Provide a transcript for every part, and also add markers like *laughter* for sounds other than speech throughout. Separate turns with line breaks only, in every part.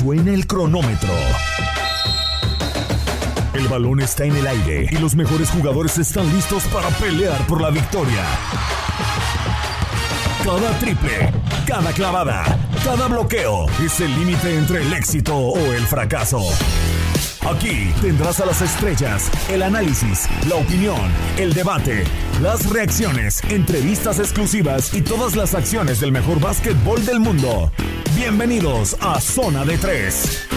Suena el cronómetro. El balón está en el aire y los mejores jugadores están listos para pelear por la victoria. Cada triple, cada clavada, cada bloqueo es el límite entre el éxito o el fracaso. Aquí tendrás a las estrellas, el análisis, la opinión, el debate, las reacciones, entrevistas exclusivas y todas las acciones del mejor básquetbol del mundo. Bienvenidos a Zona de Tres.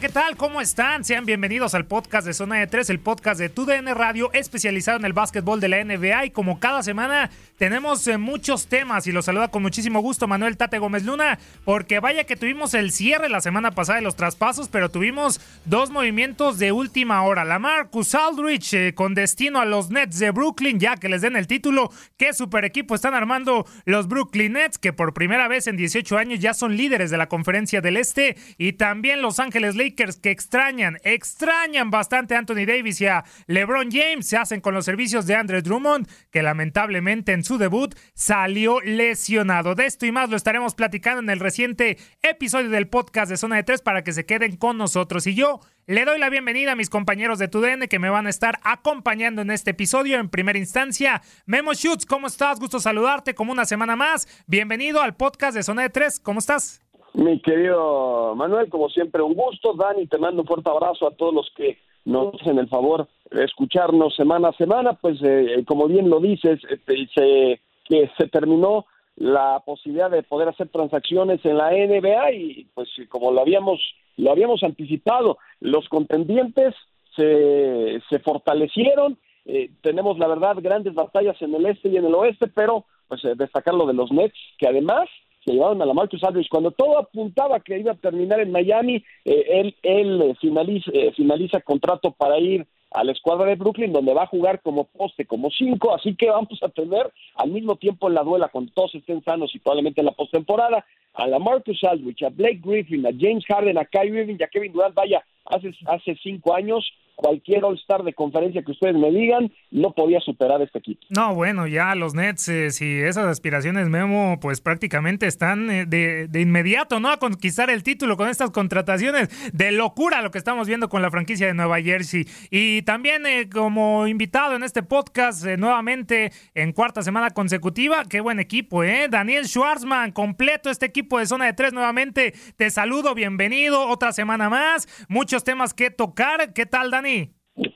¿Qué tal? ¿Cómo están? Sean bienvenidos al podcast de Zona de 3, el podcast de TUDN Radio especializado en el básquetbol de la NBA y como cada semana tenemos eh, muchos temas y los saluda con muchísimo gusto Manuel Tate Gómez Luna porque vaya que tuvimos el cierre la semana pasada de los traspasos, pero tuvimos dos movimientos de última hora. La Marcus Aldrich eh, con destino a los Nets de Brooklyn ya que les den el título. ¿Qué super equipo están armando los Brooklyn Nets que por primera vez en 18 años ya son líderes de la conferencia del Este y también Los Ángeles Lakers que extrañan, extrañan bastante a Anthony Davis y a LeBron James. Se hacen con los servicios de Andre Drummond, que lamentablemente en su debut salió lesionado. De esto y más lo estaremos platicando en el reciente episodio del podcast de Zona de Tres para que se queden con nosotros. Y yo le doy la bienvenida a mis compañeros de TUDN que me van a estar acompañando en este episodio. En primera instancia, Memo Schutz, ¿cómo estás? Gusto saludarte como una semana más. Bienvenido al podcast de Zona de Tres. ¿Cómo estás?
Mi querido Manuel, como siempre, un gusto. Dani, te mando un fuerte abrazo a todos los que nos hacen el favor de escucharnos semana a semana. Pues, eh, como bien lo dices, este, se, que se terminó la posibilidad de poder hacer transacciones en la NBA y, pues, como lo habíamos, lo habíamos anticipado, los contendientes se, se fortalecieron. Eh, tenemos, la verdad, grandes batallas en el este y en el oeste, pero, pues, eh, destacar lo de los Nets, que además se llevaron a la Marcus Aldridge. Cuando todo apuntaba que iba a terminar en Miami, eh, él, él eh, finaliza, eh, finaliza contrato para ir a la escuadra de Brooklyn, donde va a jugar como poste, como cinco, así que vamos a tener al mismo tiempo en la duela, cuando todos estén sanos y probablemente en la postemporada, a la Marcus Aldridge, a Blake Griffin, a James Harden, a Kyrie Irving y a Kevin Durant, vaya, hace, hace cinco años cualquier All-Star de conferencia que ustedes me digan, no podía superar este equipo.
No, bueno, ya los Nets, eh, si esas aspiraciones, Memo, pues prácticamente están eh, de, de, inmediato, ¿no? A conquistar el título con estas contrataciones de locura, lo que estamos viendo con la franquicia de Nueva Jersey. Y también eh, como invitado en este podcast, eh, nuevamente en cuarta semana consecutiva, qué buen equipo, ¿eh? Daniel Schwarzman, completo este equipo de zona de tres nuevamente. Te saludo, bienvenido, otra semana más, muchos temas que tocar. ¿Qué tal, Dani?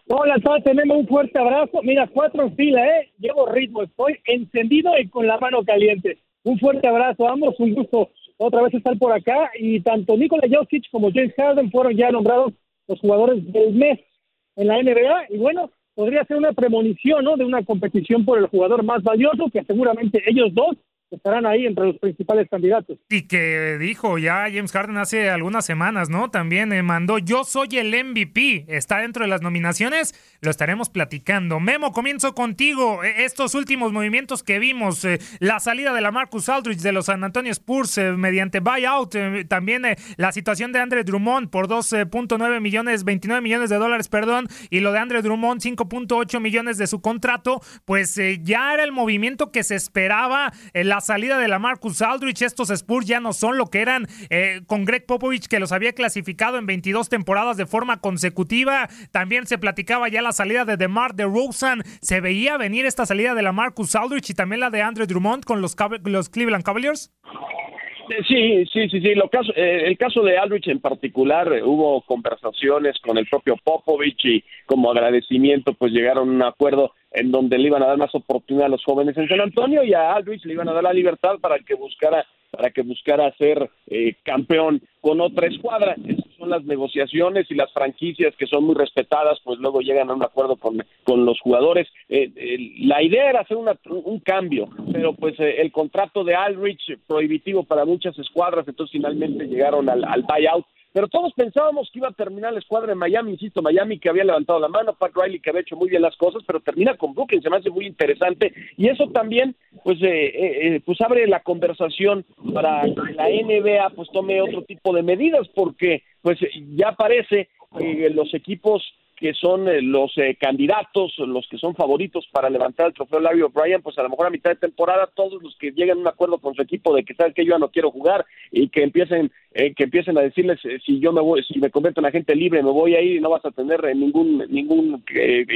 Hola, todos tenemos un fuerte abrazo. Mira, cuatro en fila, ¿eh? Llevo ritmo, estoy encendido y con la mano caliente. Un fuerte abrazo a ambos, un gusto otra vez estar por acá. Y tanto Nikola Jokic como James Harden fueron ya nombrados los jugadores del mes en la NBA. Y bueno, podría ser una premonición, ¿no? De una competición por el jugador más valioso, que seguramente ellos dos estarán ahí entre los principales candidatos.
Y que dijo ya James Harden hace algunas semanas, ¿no? También eh, mandó yo soy el MVP, está dentro de las nominaciones, lo estaremos platicando. Memo, comienzo contigo. E, estos últimos movimientos que vimos, eh, la salida de la Marcus Aldridge de los San Antonio Spurs eh, mediante buyout, eh, también la situación de Andre Drummond por 2.9 millones, 29 millones de dólares, perdón, y lo de Andre Drummond 5.8 millones de su contrato, pues ya era el movimiento que se esperaba, la salida de la Marcus Aldrich, estos Spurs ya no son lo que eran eh, con Greg Popovich, que los había clasificado en 22 temporadas de forma consecutiva. También se platicaba ya la salida de DeMar DeRozan. Se veía venir esta salida de la Marcus Aldrich y también la de Andre Drummond con los, los Cleveland Cavaliers.
Sí, sí, sí, sí. Lo caso, eh, el caso de Aldrich en particular, eh, hubo conversaciones con el propio Popovich y como agradecimiento pues llegaron a un acuerdo en donde le iban a dar más oportunidad a los jóvenes en San Antonio y a Aldrich le iban a dar la libertad para que buscara para que buscara ser eh, campeón con otra escuadra. Son las negociaciones y las franquicias que son muy respetadas, pues luego llegan a un acuerdo con, con los jugadores. Eh, la idea era hacer un cambio, pero pues eh, el contrato de Alrich prohibitivo para muchas escuadras, entonces finalmente llegaron al, al buyout pero todos pensábamos que iba a terminar la escuadra de Miami, insisto, Miami que había levantado la mano, Pat Riley que había hecho muy bien las cosas, pero termina con Brooklyn, se me hace muy interesante. Y eso también pues eh, eh, eh, pues abre la conversación para que la NBA pues tome otro tipo de medidas porque pues ya parece que los equipos que son eh, los eh, candidatos, los que son favoritos para levantar el trofeo Larry O'Brien, pues a lo mejor a mitad de temporada todos los que lleguen a un acuerdo con su equipo de que saben que yo ya no quiero jugar y que empiecen eh, que empiecen a decirles si yo me voy, si me convierto en agente libre, me voy a ir y no vas a tener ningún ningún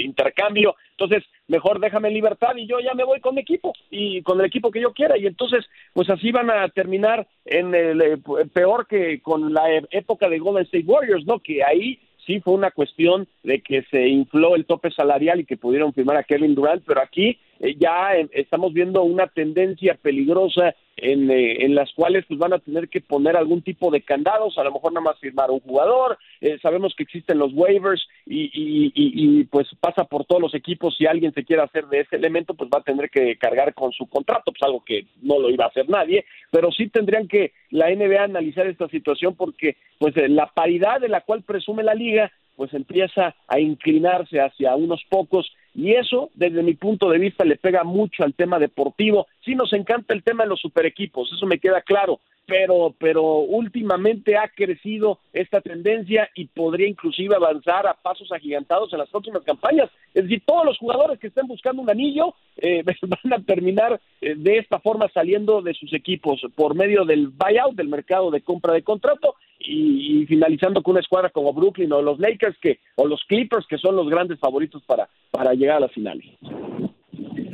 intercambio, entonces mejor déjame libertad y yo ya me voy con mi equipo y con el equipo que yo quiera. Y entonces pues así van a terminar en el peor que con la época de Golden State Warriors, ¿no? Que ahí sí fue una cuestión de que se infló el tope salarial y que pudieron firmar a Kevin Durant, pero aquí eh, ya eh, estamos viendo una tendencia peligrosa en, eh, en, las cuales pues van a tener que poner algún tipo de candados, a lo mejor nada más firmar un jugador, sabemos que existen los waivers y, y, y, pues pasa por todos los equipos, si alguien se quiere hacer de ese elemento pues va a tener que cargar con su contrato, pues algo que no lo iba a hacer nadie, pero sí tendrían que la NBA analizar esta situación porque pues la paridad de la cual presume la liga pues empieza a inclinarse hacia unos pocos y eso, desde mi punto de vista, le pega mucho al tema deportivo. Sí nos encanta el tema de los super equipos, eso me queda claro, pero, pero últimamente ha crecido esta tendencia y podría inclusive avanzar a pasos agigantados en las próximas campañas. Es decir, todos los jugadores que estén buscando un anillo eh, *laughs* van a terminar eh, de esta forma saliendo de sus equipos por medio del buyout, del mercado de compra de contrato y, finalizando con una escuadra como Brooklyn o los Lakers que o los Clippers que son los grandes favoritos para para llegar a las finales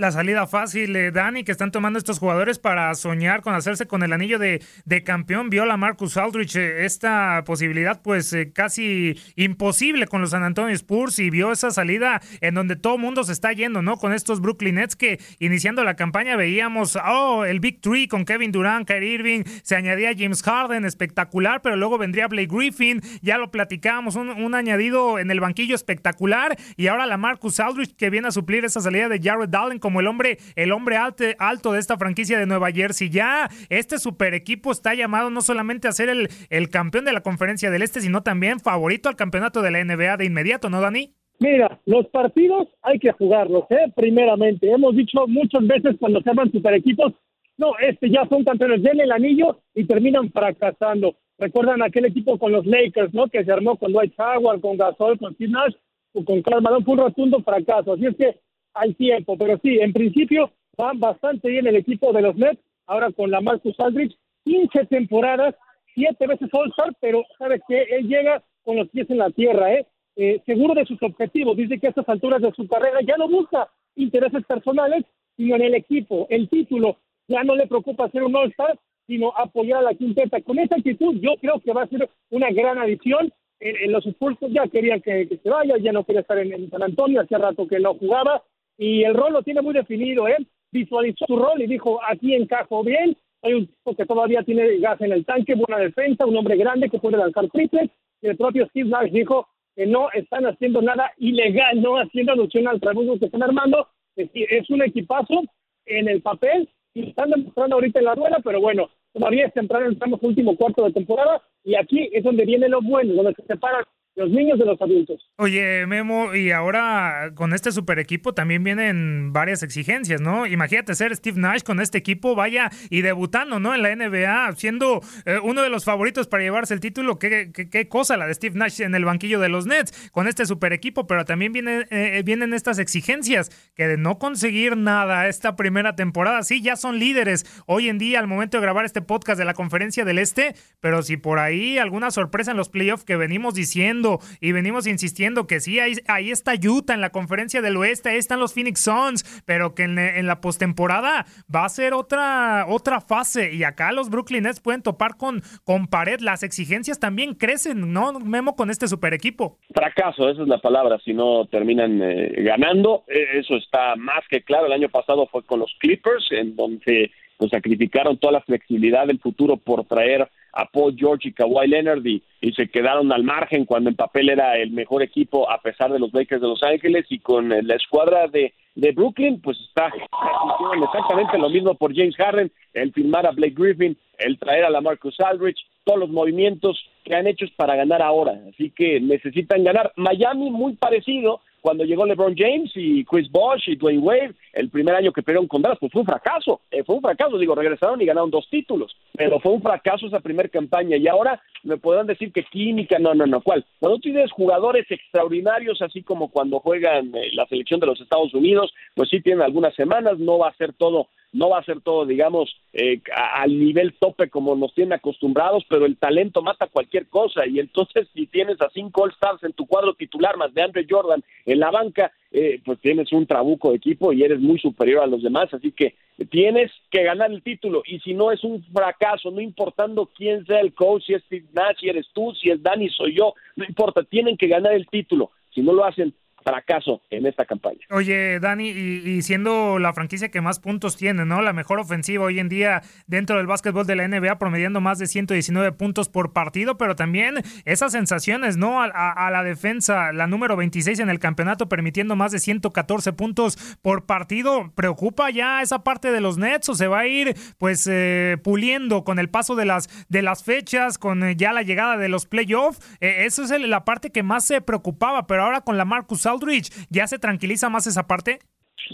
la salida fácil, eh, Dani, que están tomando estos jugadores para soñar con hacerse con el anillo de, de campeón. Viola Marcus Aldrich eh, esta posibilidad, pues eh, casi imposible con los San Antonio Spurs y vio esa salida en donde todo mundo se está yendo, ¿no? Con estos Brooklyn Nets que iniciando la campaña veíamos, oh, el Big Three con Kevin Durant, Kyrie Irving, se añadía James Harden, espectacular, pero luego vendría Blake Griffin, ya lo platicábamos, un, un añadido en el banquillo espectacular y ahora la Marcus Aldrich que viene a suplir esa salida de Jared Allen como el hombre, el hombre alto, alto de esta franquicia de Nueva Jersey. Ya este super equipo está llamado no solamente a ser el, el campeón de la conferencia del Este, sino también favorito al campeonato de la NBA de inmediato, ¿no, Dani?
Mira, los partidos hay que jugarlos, ¿eh? Primeramente. Hemos dicho muchas veces cuando se arman super equipos, no, este ya son campeones, den el anillo y terminan fracasando. Recuerdan aquel equipo con los Lakers, ¿no? Que se armó con Dwight Howard, con Gasol, con Steve Nash, o con Karl Malone, fue un rotundo fracaso. Así es que al tiempo, pero sí, en principio van bastante bien el equipo de los Nets, ahora con la Marcus Aldrich, 15 temporadas, siete veces All-Star, pero sabes que él llega con los pies en la tierra, ¿eh? ¿eh? seguro de sus objetivos, dice que a estas alturas de su carrera ya no busca intereses personales, sino en el equipo, el título, ya no le preocupa ser un All-Star, sino apoyar a la quinteta. Con esa actitud yo creo que va a ser una gran adición. En, los Spurs ya querían que, se vaya, ya no quería estar en, en San Antonio, hacía rato que no jugaba, y el rol lo tiene muy definido. Él visualizó su rol y dijo, aquí encajo bien. Hay un tipo que todavía tiene gas en el tanque, buena defensa, un hombre grande que puede lanzar triples. Y el propio Steve Nash dijo que no están haciendo nada ilegal, no haciendo alusión al trabajo que están armando. Es, es un equipazo en el papel y están demostrando ahorita en la rueda, pero bueno, todavía es temprano, entramos último cuarto de temporada y aquí es donde viene lo bueno, donde se separan los niños de los adultos.
Oye, Memo, y ahora con este super equipo también vienen varias exigencias, ¿no? Imagínate ser Steve Nash con este equipo, vaya y debutando, ¿no? En la NBA, siendo eh, uno de los favoritos para llevarse el título. ¿Qué, qué, cosa la de Steve Nash en el banquillo de los Nets con este super equipo, pero también viene, eh, vienen estas exigencias que de no conseguir nada esta primera temporada, sí, ya son líderes hoy en día al momento de grabar este podcast de la conferencia del Este, pero si por ahí alguna sorpresa en los playoffs que venimos diciendo, y venimos insistiendo que sí, ahí, ahí está Utah en la conferencia del oeste, ahí están los Phoenix Suns, pero que en, la postemporada va a ser otra, otra fase y acá los Brooklyn Nets pueden topar con, con pared. Las exigencias también crecen, ¿no, Memo, con este super equipo?
Fracaso, esa es la palabra, si no terminan eh, ganando, e, eso está más que claro. El año pasado fue con los Clippers, en donde pues, sacrificaron toda la flexibilidad del futuro por traer a Paul George y Kawhi Leonard y, se quedaron al margen cuando en papel era el mejor equipo a pesar de los Lakers de Los Ángeles y con la escuadra de, de Brooklyn, pues está exactamente lo mismo por James Harden, el firmar a Blake Griffin, el traer a la Marcus Aldridge, todos los movimientos que han hecho para ganar ahora, así que necesitan ganar. Miami muy parecido, cuando llegó LeBron James y Chris Bosh y Dwayne Wade, el primer año que perdieron con Dallas, pues fue un fracaso, eh, fue un fracaso, digo, regresaron y ganaron dos títulos, pero fue un fracaso esa primera campaña. Y ahora me podrán decir que química, no, no, no, ¿cuál? Cuando tienes jugadores extraordinarios, así como cuando juegan eh, la selección de los Estados Unidos, pues sí tienen algunas semanas, no va a ser todo no va a ser todo, digamos, eh, al nivel tope como nos tienen acostumbrados, pero el talento mata cualquier cosa. Y entonces si tienes a cinco All-Stars en tu cuadro titular más de Andre Jordan en la banca, eh, pues tienes un trabuco de equipo y eres muy superior a los demás, así que tienes que ganar el título. Y si no es un fracaso, no importando quién sea el coach, si es Steve Nash, si eres tú, si es Dani, soy yo, no importa, tienen que ganar el título. Si no lo hacen, fracaso en esta campaña.
Oye, Dani, y, siendo la franquicia que más puntos tiene, ¿no? La mejor ofensiva hoy en día dentro del básquetbol de la NBA, promediando más de 119 puntos por partido, pero también esas sensaciones, ¿no? A, la defensa, la número 26 en el campeonato, permitiendo más de 114 puntos por partido. ¿Preocupa ya esa parte de los Nets o se va a ir, pues, eh, puliendo con el paso de las, de las fechas, con eh, ya la llegada de los playoffs? Eh, eso es la parte que más se preocupaba, pero ahora con la Marcus Aldridge, ¿ya se tranquiliza más esa parte?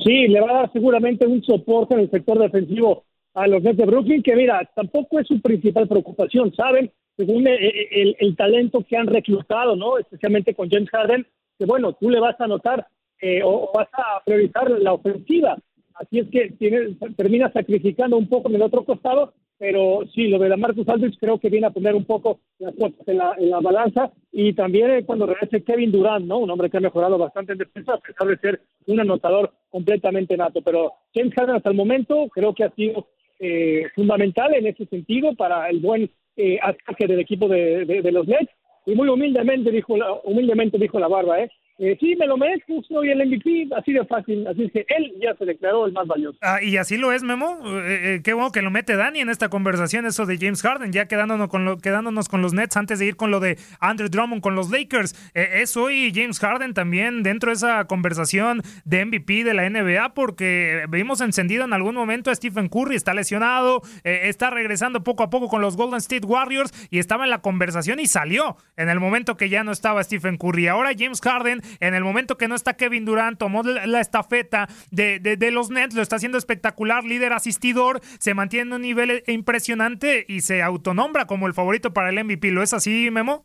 Sí, le va a dar seguramente un soporte en el sector defensivo a los Nets de Brooklyn, que mira, tampoco es su principal preocupación, ¿saben? Según el, talento que han reclutado, ¿no? Especialmente con James Harden, que bueno, tú le vas a notar eh, o, vas a priorizar la ofensiva. Así es que tiene, termina sacrificando un poco en el otro costado, pero sí, lo de la Marcus Aldridge creo que viene a poner un poco en la, en la balanza y también eh, cuando regrese Kevin Durant, ¿no? Un hombre que ha mejorado bastante en defensa a pesar de ser un anotador completamente nato, pero James Harden hasta el momento creo que ha sido eh, fundamental en ese sentido para el buen eh, ataque del equipo de, de, los Nets y muy humildemente dijo humildemente dijo la barba, ¿eh? Eh, sí, me lo merezco, soy el MVP, así de fácil. Así es que él ya se declaró el más valioso.
Ah, y así lo es, Memo. Eh, eh, qué bueno que lo mete Dani en esta conversación, eso de James Harden, ya quedándonos con, lo, quedándonos con los Nets antes de ir con lo de Andrew Drummond con los Lakers. es hoy James Harden también dentro de esa conversación de MVP de la NBA, porque vimos encendido en algún momento a Stephen Curry, está lesionado, está regresando poco a poco con los Golden State Warriors y estaba en la conversación y salió en el momento que ya no estaba Stephen Curry. Ahora James Harden en el momento que no está Kevin Durant, tomó la, estafeta de, de, los Nets, lo está haciendo espectacular, líder asistidor, se mantiene en un nivel impresionante y se autonombra como el favorito para el MVP. ¿Lo es así, Memo?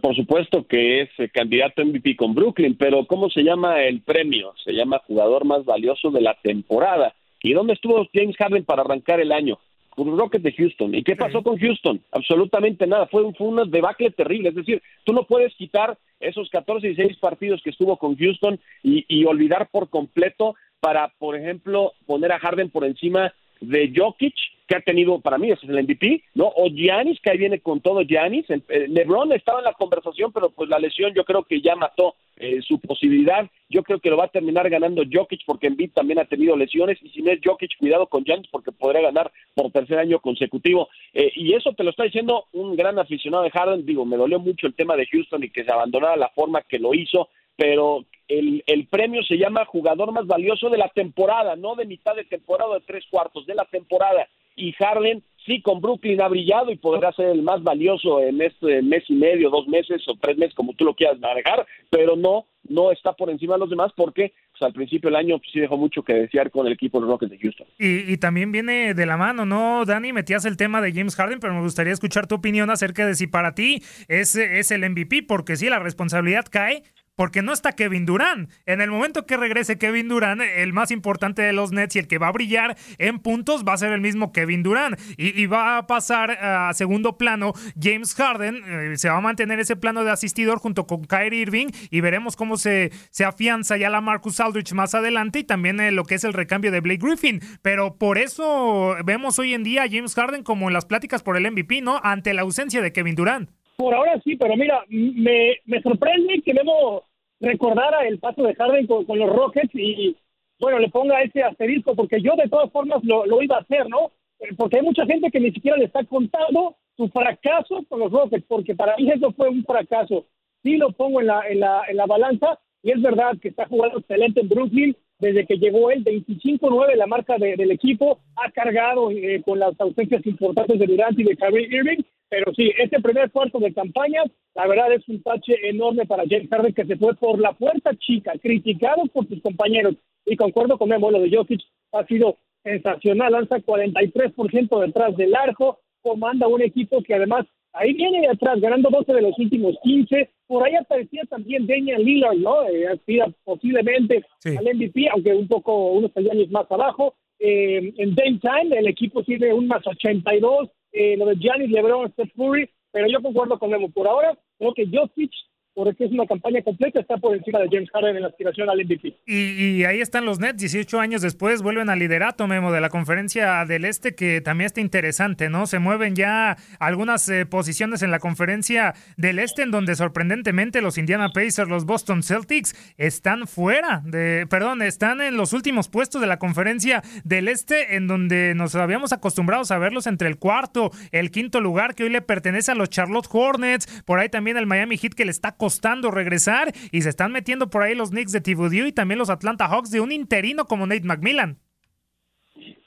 Por supuesto que es eh, candidato MVP con Brooklyn, pero ¿cómo se llama el premio? Se llama jugador más valioso de la temporada. ¿Y dónde estuvo James Harden para arrancar el año? Rockets de Houston. ¿Y qué pasó con Houston? Absolutamente nada. Fue un, fue un debacle terrible. Es decir, tú no puedes quitar esos 14 y 16 partidos que estuvo con Houston y, y olvidar por completo para, por ejemplo, poner a Harden por encima de Jokic, que ha tenido, para mí, ese es el MVP, ¿no? O Giannis, que ahí viene con todo Giannis. LeBron estaba en la conversación, pero pues la lesión yo creo que ya mató eh, su posibilidad. Yo creo que lo va a terminar ganando Jokic porque Embiid también ha tenido lesiones y si no es Jokic, cuidado con Giannis porque podría ganar por tercer año consecutivo. Eh, y eso te lo está diciendo un gran aficionado de Harden. Digo, me dolió mucho el tema de Houston y que se abandonara la forma que lo hizo, pero el, el, premio se llama jugador más valioso de la temporada, no de mitad de temporada de tres cuartos, de la temporada. Y Harden sí con Brooklyn ha brillado y podrá ser el más valioso en este mes y medio, dos meses o tres meses, como tú lo quieras manejar, pero no, no está por encima de los demás porque pues, al principio del año sí dejó mucho que desear con el equipo de los Rockets de Houston.
Y, y, también viene de la mano, ¿no, Dani? Metías el tema de James Harden, pero me gustaría escuchar tu opinión acerca de si para ti es, es el MVP, porque sí, la responsabilidad cae porque no está Kevin Durant. En el momento que regrese Kevin Durant, el más importante de los Nets y el que va a brillar en puntos va a ser el mismo Kevin Durant. Y, va a pasar a segundo plano James Harden. Eh, se va a mantener ese plano de asistidor junto con Kyrie Irving y veremos cómo se, se afianza ya la Marcus Aldrich más adelante y también eh, lo que es el recambio de Blake Griffin. Pero por eso vemos hoy en día a James Harden como en las pláticas por el MVP, ¿no? Ante la ausencia de Kevin Durant.
Por ahora sí, pero mira, me, me sorprende que Memo recordara el paso de Harden con, los Rockets y, bueno, le ponga ese asterisco, porque yo de todas formas lo, lo iba a hacer, ¿no? Eh, porque hay mucha gente que ni siquiera le está contando su fracaso con los Rockets, porque para mí eso fue un fracaso. Sí lo pongo en la, en la, en la balanza, y es verdad que está jugando excelente en Brooklyn, desde que llegó él, 25-9 la marca del equipo, ha cargado eh, con las ausencias importantes de Durant y de Kyrie Irving, pero sí, este primer cuarto de campaña, la verdad es un tache enorme para James Harden que se fue por la puerta chica, criticado por sus compañeros, y concuerdo con Memo, lo de Jokic ha sido sensacional, lanza 43% detrás del arco, comanda un equipo que además ahí viene de atrás, ganando 12 de los últimos 15. Por ahí aparecía también Daniel Lillard, ¿no? Eh, aspira posiblemente al MVP, aunque un poco, unos años más abajo. Eh, en Daytime, el equipo tiene un más 82. Eh, lo de Giannis, LeBron, Steph Curry, pero yo concuerdo con Memo. Por ahora, creo que Jokic porque es una campaña completa, está por encima de James Harden en la aspiración al MVP.
Y, ahí están los Nets, 18 años después vuelven al liderato, Memo, de la conferencia del Este, que también está interesante, ¿no? Se mueven ya algunas eh, posiciones en la conferencia del Este, en donde sorprendentemente los Indiana Pacers, los Boston Celtics, están fuera de, perdón, están en los últimos puestos de la conferencia del Este, en donde nos habíamos acostumbrado a verlos entre el cuarto, el quinto lugar, que hoy le pertenece a los Charlotte Hornets, por ahí también el Miami Heat, que le está costando regresar y se están metiendo por ahí los Knicks de Thibodeau y también los Atlanta Hawks de un interino como Nate McMillan.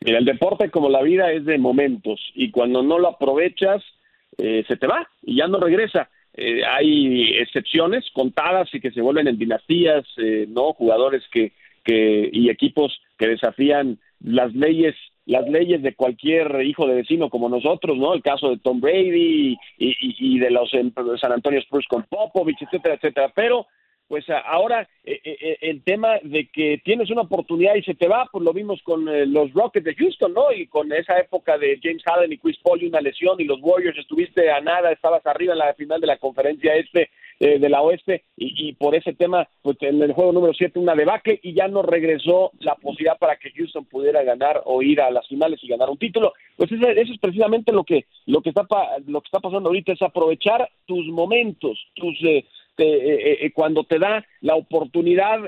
Mira, el deporte como la vida es de momentos y cuando no lo aprovechas eh, se te va y ya no regresa. Eh, hay excepciones contadas y que se vuelven en dinastías, eh, no jugadores que, que y equipos que desafían las leyes las leyes de cualquier hijo de vecino como nosotros, ¿no? El caso de Tom Brady y, de los San Antonio Spurs con Popovich, etcétera, etcétera. Pero, pues ahora eh, eh, eh, el tema de que tienes una oportunidad y se te va, pues lo vimos con los Rockets de Houston, ¿no? Y con esa época de James Harden y Chris Paul y una lesión y los Warriors estuviste a nada, estabas arriba en la final de la conferencia este eh, de la oeste y, por ese tema, pues en el juego número 7 una debacle y ya no regresó la posibilidad para que Houston pudiera ganar o ir a las finales y ganar un título. Pues eso, es precisamente lo que lo que está lo que está pasando ahorita es aprovechar tus momentos, tus eh, eh, cuando te da la oportunidad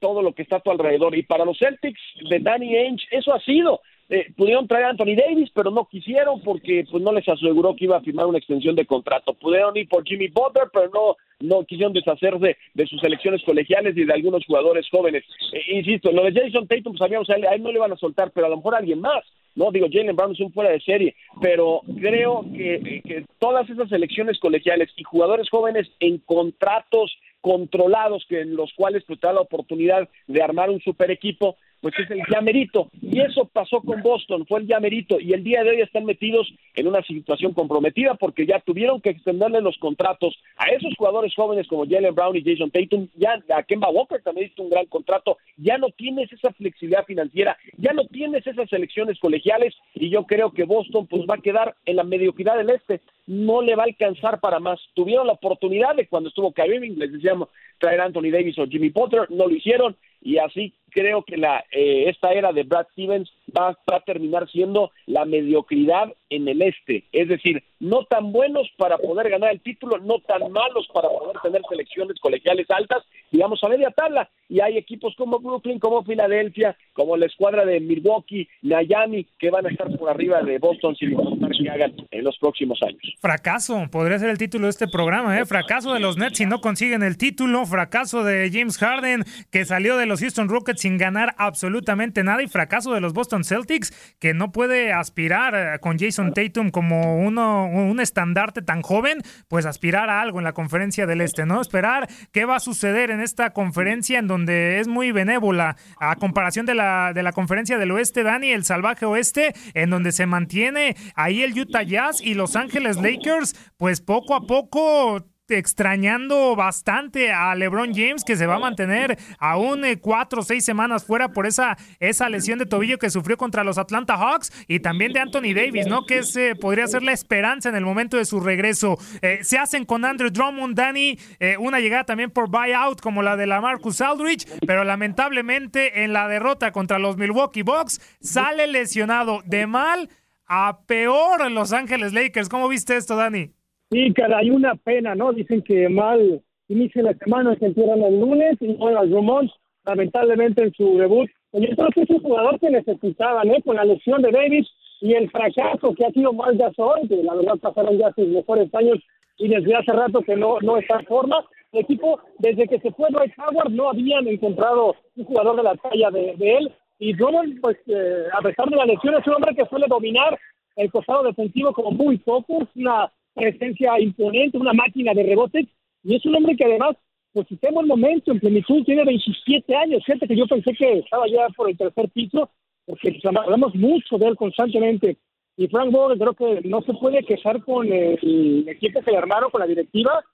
todo lo que está a tu alrededor. Y para los Celtics de Danny Ainge, eso ha sido. Eh, pudieron traer a Anthony Davis, pero no quisieron porque pues no les aseguró que iba a firmar una extensión de contrato. Pudieron ir por Jimmy Butler, pero no no quisieron deshacerse de sus selecciones colegiales y de algunos jugadores jóvenes. Eh, insisto, lo de Jason Tatum, pues sabíamos, a él, no le iban a soltar, pero a lo mejor a alguien más. No, digo, Jalen Brown es un fuera de serie, pero creo que, que todas esas selecciones colegiales y jugadores jóvenes en contratos controlados que en los cuales pues, te da la oportunidad de armar un super equipo, pues es el llamerito. Y eso pasó con Boston, fue el llamerito. Y el día de hoy están metidos en una situación comprometida porque ya tuvieron que extenderle los contratos a esos jugadores jóvenes como Jalen Brown y Jason Tatum. Ya a Kemba Walker también hizo un gran contrato. Ya no tienes esa flexibilidad financiera, ya no tienes esas elecciones colegiales. Y yo creo que Boston pues va a quedar en la mediocridad del este. No le va a alcanzar para más. Tuvieron la oportunidad de cuando estuvo Kyrie les decíamos traer Anthony Davis o Jimmy Potter, no lo hicieron y así creo que la eh, esta era de Brad Stevens va, a terminar siendo la mediocridad en el este, es decir, no tan buenos para poder ganar el título, no tan malos para poder tener selecciones colegiales altas, digamos a media tabla, y hay equipos como Brooklyn, como Filadelfia, como la escuadra de Milwaukee, Miami, que van a estar por arriba de Boston importar que hagan en los próximos años.
Fracaso, podría ser el título de este programa, ¿eh? fracaso de los Nets si no consiguen el título, fracaso de James Harden, que salió de los Houston Rockets sin ganar absolutamente nada, y fracaso de los Boston Celtics, que no puede aspirar eh, con Jason Tatum como uno, un estandarte tan joven, pues aspirar a algo en la conferencia del Este, ¿no? Esperar qué va a suceder en esta conferencia en donde es muy benévola, a comparación de la, de la conferencia del Oeste, Dani, el salvaje Oeste, en donde se mantiene ahí el Utah Jazz y Los Ángeles Lakers, pues poco a poco extrañando bastante a LeBron James que se va a mantener aún eh, cuatro o seis semanas fuera por esa, esa lesión de tobillo que sufrió contra los Atlanta Hawks y también de Anthony Davis, ¿no? Que eh, podría ser la esperanza en el momento de su regreso. Eh, se hacen con Andrew Drummond, Danny, una llegada también por buyout como la de la Marcus Aldridge, pero lamentablemente en la derrota contra los Milwaukee Bucks sale lesionado de mal a peor Los Ángeles Lakers. ¿Cómo viste esto, Danny?
Sí, hay una pena, ¿no? Dicen que mal inicia la semana, se entierran el lunes y bueno, Drummond, lamentablemente en su debut, yo creo que es un jugador que necesitaba, ¿no? Con la lesión de Davis, y el fracaso que ha sido Marc Gasol, que la verdad pasaron ya sus mejores años y desde hace rato que no, no está en forma. El equipo, desde que se fue Dwight Howard, no habían encontrado un jugador de la talla de, él. Y Drummond, pues, eh, a pesar de la lesión, es un hombre que suele dominar el costado defensivo como muy poco, una presencia imponente, una máquina de rebotes, y es un hombre que además, pues si tenemos el momento, en plenitud, tiene 27 años, gente que yo pensé que estaba ya por el tercer piso, porque pues, hablamos mucho de él constantemente. Y Frank Vogel creo que no se puede quejar con el equipo que le armaron, con la directiva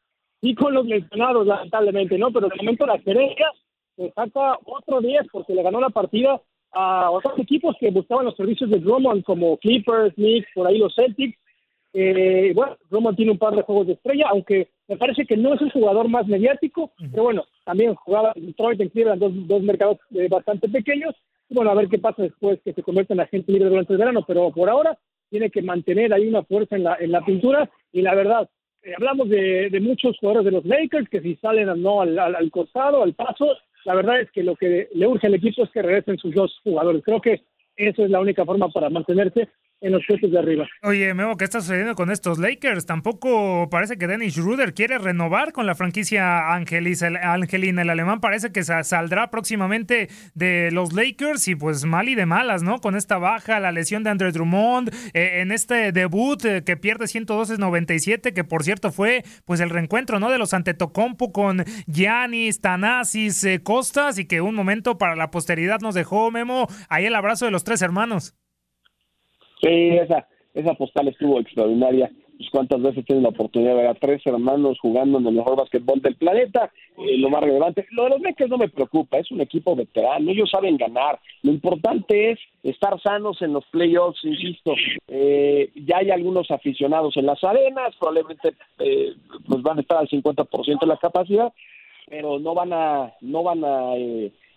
y con los lesionados, lamentablemente, ¿no? Pero de momento la Cereja se saca otro 10 porque le ganó la partida a otros equipos que buscaban los servicios de Drummond, como Clippers, Knicks, por ahí los Celtics. Eh, bueno, Drummond tiene un par de juegos de estrella, aunque me parece que no es el jugador más mediático, pero bueno, también jugaba en Detroit, en Cleveland, dos, dos mercados eh, bastante pequeños, bueno, a ver qué pasa después que se convierta en agente libre durante el verano, pero por ahora tiene que mantener ahí una fuerza en la, en la pintura. Y la verdad, eh, hablamos de, de, muchos jugadores de los Lakers que si salen o no al, al, costado, al paso, la verdad es que lo que le urge al equipo es que regresen sus dos jugadores. Creo que eso es la única forma para mantenerse en los puestos de arriba.
Oye, Memo, ¿qué está sucediendo con estos Lakers? Tampoco parece que Dennis Schroeder quiere renovar con la franquicia Angelis, el, Angelina. El alemán parece que saldrá próximamente de los Lakers y pues mal y de malas, ¿no? Con esta baja, la lesión de André Drummond, eh, en este debut eh, que pierde 112-97, que por cierto fue pues el reencuentro, ¿no? De los Antetokounmpo con Giannis, Tanasis, eh, Costas y que un momento para la posteridad nos dejó, Memo, ahí el abrazo de los tres hermanos.
Sí, esa, esa postal estuvo extraordinaria. Pues cuántas veces tienen la oportunidad de ver a tres hermanos jugando en el mejor básquetbol del planeta, eh, lo más relevante. Lo de los Lakers no me preocupa, es un equipo veterano, ellos saben ganar. Lo importante es estar sanos en los playoffs, insisto. Eh, ya hay algunos aficionados en las arenas, probablemente eh, pues van a estar al 50% de la capacidad, pero no van a, no van a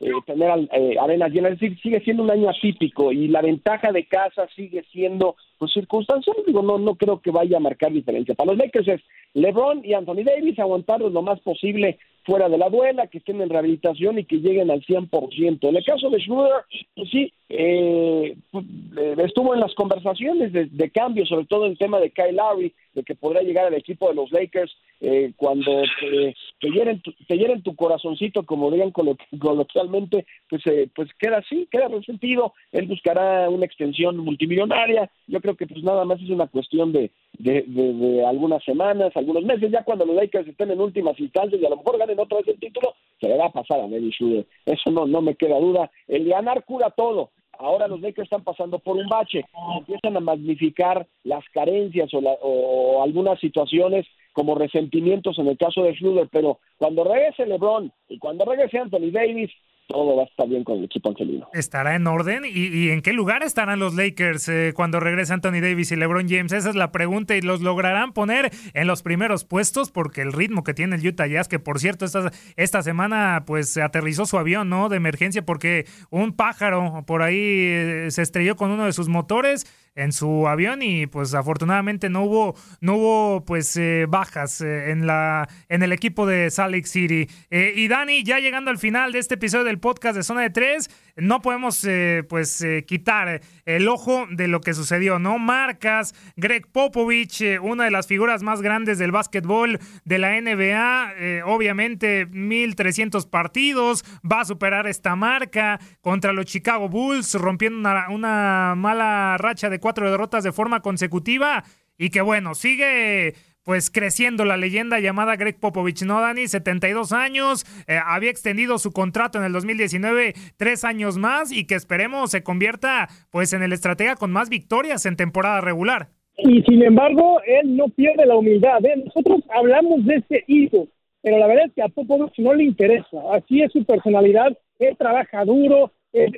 eh, tener eh, arenas llenas. Es decir, sigue siendo un año atípico y la ventaja de casa sigue siendo pues, circunstancial. Digo, no, no creo que vaya a marcar diferencia. Para los Lakers es LeBron y Anthony Davis aguantarlos lo más posible fuera de la duela, que estén en rehabilitación y que lleguen al 100%. En el caso de Schroeder, pues sí, eh, pues, eh, estuvo en las conversaciones de, de, cambio, sobre todo el tema de Kyle Lowry, de que podría llegar al equipo de los Lakers eh, cuando te, te, hieren tu, te hieren tu corazoncito, como digan coloquialmente, pues, eh, pues queda así, queda resentido. Él buscará una extensión multimillonaria. Yo creo que pues nada más es una cuestión de, de, de, de algunas semanas, algunos meses, ya cuando los Lakers estén en últimas instancias y a lo mejor ganen otra vez el título, se le va a pasar a Dennis Schroeder. Eso no, no me queda duda. El ganar cura todo. Ahora los Lakers están pasando por un bache, empiezan a magnificar las carencias o, la, o algunas situaciones como resentimientos en el caso de Schroeder, pero cuando regrese LeBron y cuando regrese Anthony Davis, todo va a estar bien con el equipo angelino.
¿Estará en orden? ¿Y, y en qué lugar estarán los Lakers eh, cuando regrese Anthony Davis y LeBron James? Esa es la pregunta y los lograrán poner en los primeros puestos porque el ritmo que tiene el Utah Jazz, que por cierto esta, esta semana pues aterrizó su avión, ¿no? De emergencia porque un pájaro por ahí eh, se estrelló con uno de sus motores en su avión y pues afortunadamente no hubo no hubo pues eh, bajas eh, en la en el equipo de Salt Lake City. Eh, y Dani ya llegando al final de este episodio del podcast de Zona de Tres no podemos pues quitar el ojo de lo que sucedió no marcas Greg Popovich una de las figuras más grandes del básquetbol de la NBA obviamente 1300 partidos va a superar esta marca contra los Chicago Bulls rompiendo una mala racha de cuatro derrotas de forma consecutiva y que bueno, sigue pues creciendo la leyenda llamada Greg Popovich, ¿no, Dani? 72 años, eh, había extendido su contrato en el 2019 tres años más y que esperemos se convierta pues en el estratega con más victorias en temporada regular.
Y sin embargo, él no pierde la humildad. ¿eh? Nosotros hablamos de este hijo, pero la verdad es que a Popovich no le interesa. Así es su personalidad, él trabaja duro, eh,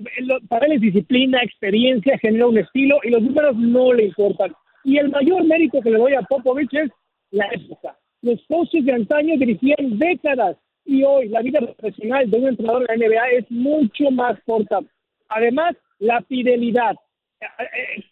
para él es disciplina, experiencia, genera un estilo y los números no le importan. Y el mayor mérito que le doy a Popovich es la época. Los coaches de antaño dirigían décadas y hoy la vida profesional de un entrenador de la NBA es mucho más corta. Además, la fidelidad.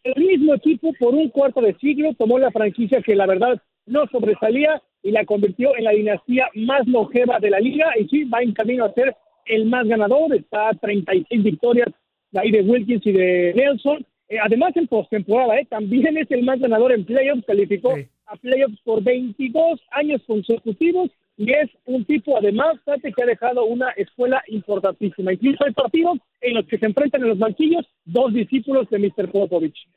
El mismo equipo por un cuarto de siglo tomó la franquicia que la verdad no sobresalía y la convirtió en la dinastía más longeva de la liga y sí, va en camino a ser el más ganador, está a 36 victorias ahí de Wilkins y de Nelson, Eh, además, en postemporada, ¿eh? también es el más ganador en playoffs, calificó a playoffs por 22 años consecutivos y es un tipo, además, que ha dejado una escuela importantísima. Incluso hay partidos en los que se enfrentan en los banquillos dos discípulos de Mr. Popovich.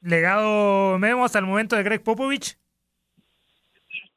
¿Legado Memo hasta el momento de Greg Popovich?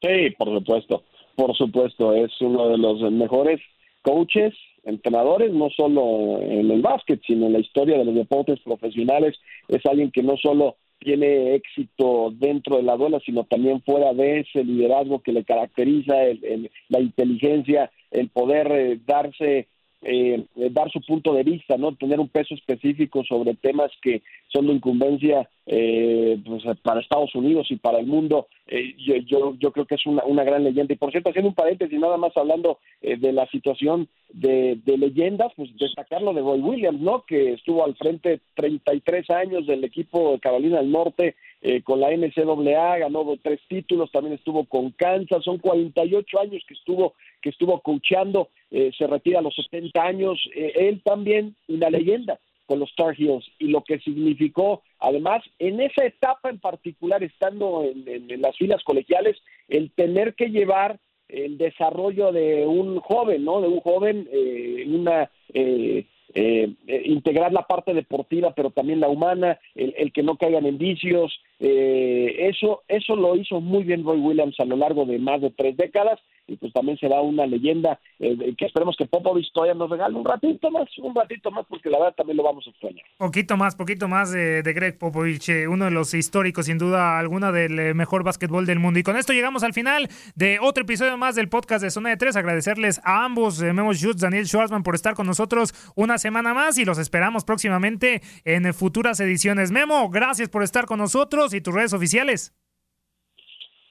Sí, por supuesto, por supuesto, es uno de los mejores coaches, entrenadores, no solo en el básquet, sino en la historia de los deportes profesionales. Es alguien que no solo tiene éxito dentro de la duela, sino también fuera de ese liderazgo que le caracteriza, el, la inteligencia, el poder eh, darse eh, dar su punto de vista, no tener un peso específico sobre temas que son de incumbencia eh, pues, para Estados Unidos y para el mundo. Eh, yo, yo, creo que es una, una gran leyenda. Y por cierto, haciendo un paréntesis, nada más hablando eh, de la situación de, de, leyendas, pues destacarlo de Roy Williams, ¿no? Que estuvo al frente 33 años del equipo de Carolina del Norte eh, con la NCAA, ganó tres títulos, también estuvo con Kansas, son 48 años que estuvo que estuvo coachando, eh, se retira a los 70 años, eh, él también una leyenda con los Star Heels y lo que significó, además, en esa etapa en particular, estando en, las filas colegiales, el tener que llevar el desarrollo de un joven, ¿no? De un joven, eh, una eh, eh, eh, integrar la parte deportiva, pero también la humana, el, el que no caigan en vicios. Eh, eso, eso lo hizo muy bien Roy Williams a lo largo de más de tres décadas y pues también será una leyenda eh, que esperemos que Popovich todavía nos regale un ratito más, un ratito más, porque la verdad también lo vamos a extrañar.
Poquito más, poquito más de, de Greg Popovich, eh, uno de los históricos, sin duda alguna, del eh, mejor básquetbol del mundo. Y con esto llegamos al final de otro episodio más del podcast de Zona de Tres. Agradecerles a ambos, Memo Schutz, Daniel Schwarzman, por estar con nosotros una semana más y los esperamos próximamente en futuras ediciones. Memo, gracias por estar con nosotros y tus redes oficiales.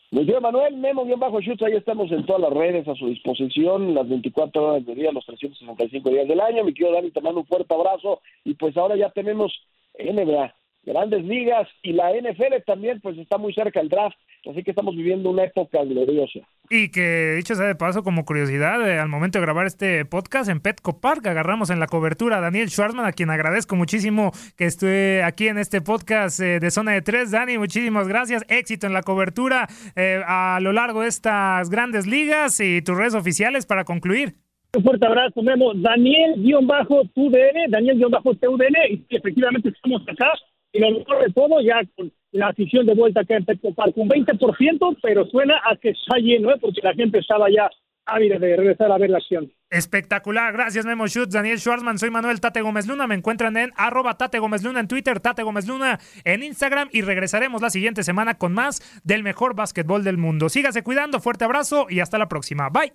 Muy bien, Manuel, Memo, bien bajo Schutz, ahí estamos en todas las redes a su disposición, las 24 horas del día, los 365 días del año. Mi querido Dani, te mando un fuerte abrazo y pues ahora ya tenemos NBA, grandes ligas y la NFL también, pues está muy cerca el draft. Así que estamos viviendo una época gloriosa.
Y que, dicho sea de paso, como curiosidad, eh, al momento de grabar este podcast en Petco Park, agarramos en la cobertura a Daniel Schwarzman, a quien agradezco muchísimo que esté aquí en este podcast eh, de Zona de Tres. Dani, muchísimas gracias. Éxito en la cobertura eh, a lo largo de estas grandes ligas y tus redes oficiales para concluir.
Un fuerte abrazo, Memo. Daniel-TUDN, Daniel-TUDN, y efectivamente estamos acá. Y lo mejor de todo, ya con la afición de vuelta acá en Petco Park, un 20%, pero suena a que está lleno, ¿eh? porque la gente estaba ya ávida de regresar a ver la acción.
Espectacular, gracias Memo Schutz, Daniel Schwarzman, soy Manuel Tate Gómez Luna, me encuentran en arroba Tate Gómez Luna en Twitter, Tate Gómez Luna en Instagram y regresaremos la siguiente semana con más del mejor básquetbol del mundo. Sígase cuidando, fuerte abrazo y hasta la próxima. Bye.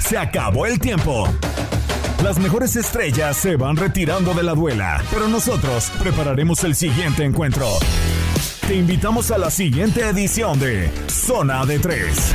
Se acabó el tiempo. Las mejores estrellas se van retirando de la duela, pero nosotros prepararemos el siguiente encuentro. Te invitamos a la siguiente edición de Zona de Tres.